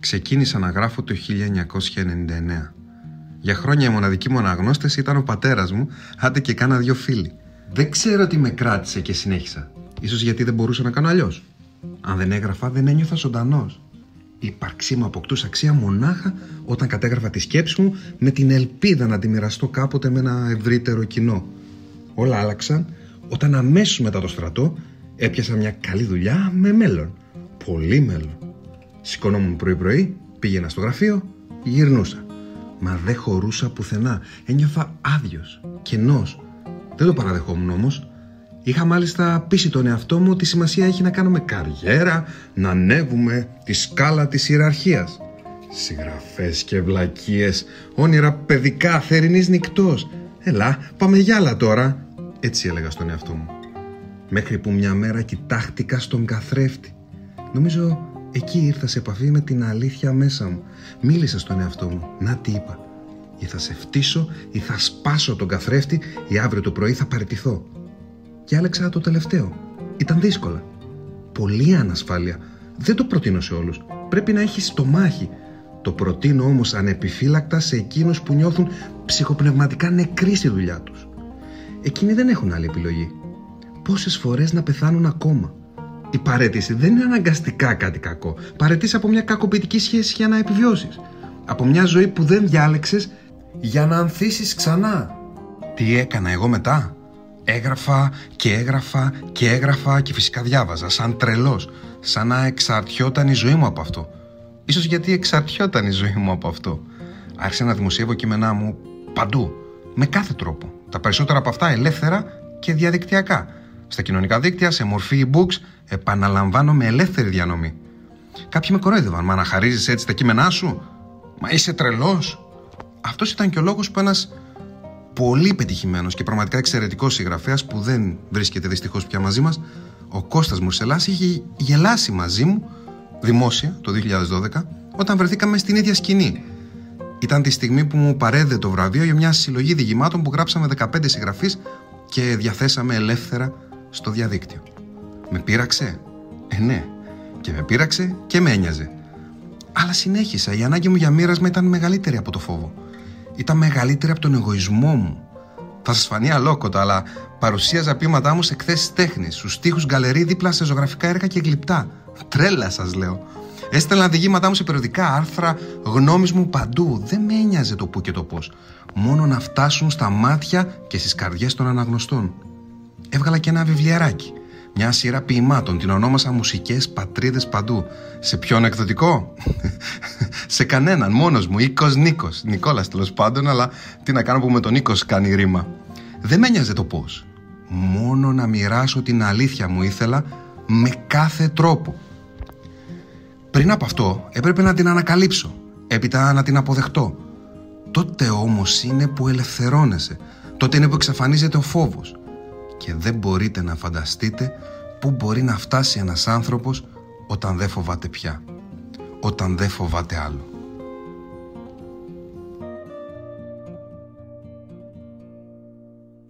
Ξεκίνησα να γράφω το 1999. Για χρόνια η μοναδική μου αναγνώστες ήταν ο πατέρας μου, άντε και κάνα δυο φίλοι. Δεν ξέρω τι με κράτησε και συνέχισα. Ίσως γιατί δεν μπορούσα να κάνω αλλιώς. Αν δεν έγραφα, δεν ένιωθα ζωντανός. Η ύπαρξή μου αποκτούσε αξία μονάχα όταν κατέγραφα τη σκέψη μου με την ελπίδα να τη μοιραστώ κάποτε με ένα ευρύτερο κοινό. Όλα άλλαξαν όταν αμέσως μετά το στρατό έπιασα μια καλή δουλειά με μέλλον. Πολύ μέλλον. Σηκωνόμουν πρωί-πρωί, πήγαινα στο γραφείο, γυρνούσα. Μα δεν χωρούσα πουθενά. Ένιωθα άδειος, κενός. Δεν το παραδεχόμουν όμως. Είχα μάλιστα πείσει τον εαυτό μου ότι σημασία έχει να κάνουμε καριέρα, να ανέβουμε τη σκάλα της ιεραρχίας. Συγγραφές και βλακίες, όνειρα παιδικά, θερινής νυχτός. Έλα, πάμε για άλλα τώρα. Έτσι έλεγα στον εαυτό μου. Μέχρι που μια μέρα κοιτάχτηκα στον καθρέφτη. Νομίζω εκεί ήρθα σε επαφή με την αλήθεια μέσα μου. Μίλησα στον εαυτό μου. Να τι είπα. Ή θα σε φτύσω ή θα σπάσω τον καθρέφτη ή αύριο το πρωί θα παραιτηθώ και άλεξα το τελευταίο. Ήταν δύσκολα. Πολύ ανασφάλεια. Δεν το προτείνω σε όλους. Πρέπει να έχεις το μάχη. Το προτείνω όμως ανεπιφύλακτα σε εκείνους που νιώθουν ψυχοπνευματικά νεκροί στη δουλειά τους. Εκείνοι δεν έχουν άλλη επιλογή. Πόσες φορές να πεθάνουν ακόμα. Η παρέτηση δεν είναι αναγκαστικά κάτι κακό. Παρετήσει από μια κακοποιητική σχέση για να επιβιώσεις. Από μια ζωή που δεν διάλεξες για να ανθίσεις ξανά. Τι έκανα εγώ μετά; Έγραφα και έγραφα και έγραφα και φυσικά διάβαζα σαν τρελός, σαν να εξαρτιόταν η ζωή μου από αυτό. Ίσως γιατί εξαρτιόταν η ζωή μου από αυτό. Άρχισα να δημοσιεύω κείμενά μου παντού, με κάθε τρόπο. Τα περισσότερα από αυτά ελεύθερα και διαδικτυακά. Στα κοινωνικά δίκτυα, σε μορφή e-books, επαναλαμβάνω με ελεύθερη διανομή. Κάποιοι με κορόιδευαν, μα να χαρίζεις έτσι τα κείμενά σου; Μα είσαι τρελός. Αυτός ήταν και ο λόγος που ένας πολύ πετυχημένος και πραγματικά εξαιρετικός συγγραφέας που δεν βρίσκεται δυστυχώς πια μαζί μας, ο Κώστας Μουρσελάς είχε γελάσει μαζί μου δημόσια το 2012 όταν βρεθήκαμε στην ίδια σκηνή. Ήταν τη στιγμή που μου παρέδε το βραβείο για μια συλλογή διηγημάτων που γράψαμε 15 συγγραφείς και διαθέσαμε ελεύθερα στο διαδίκτυο. Με πείραξε; Ε, ναι. Και με πείραξε και με ένοιαζε. Αλλά συνέχισα. Η ανάγκη μου για μοίρασμα ήταν μεγαλύτερη από το φόβο ήταν μεγαλύτερη από τον εγωισμό μου. Θα σας φανεί αλόκοτο, αλλά παρουσίαζα πείματά μου σε εκθέσεις τέχνης, στους τοίχου γκαλερί δίπλα σε ζωγραφικά έργα και γλυπτά. Τρέλα σας λέω. Έστελνα διηγήματά μου σε περιοδικά άρθρα, γνώμης μου παντού. Δεν με ένοιαζε το πού και το πώς. Μόνο να φτάσουν στα μάτια και στις καρδιές των αναγνωστών. Έβγαλα και ένα βιβλιαράκι. Μια σειρά ποιημάτων την ονόμασα Μουσικές Πατρίδες Παντού. Σε ποιον εκδοτικό; σε κανέναν, μόνος μου. Οίκος Νίκος. Νικόλας τέλος πάντων, αλλά τι να κάνω που με τον Νίκο κάνει ρήμα. Δεν με νοιάζε το πώς. Μόνο να μοιράσω την αλήθεια μου ήθελα με κάθε τρόπο. Πριν από αυτό έπρεπε να την ανακαλύψω, έπειτα να την αποδεχτώ. Τότε όμως είναι που ελευθερώνεσαι, τότε είναι που εξαφανίζεται ο φόβος και δεν μπορείτε να φανταστείτε πού μπορεί να φτάσει ένας άνθρωπος όταν δεν φοβάται πια, όταν δεν φοβάται άλλο.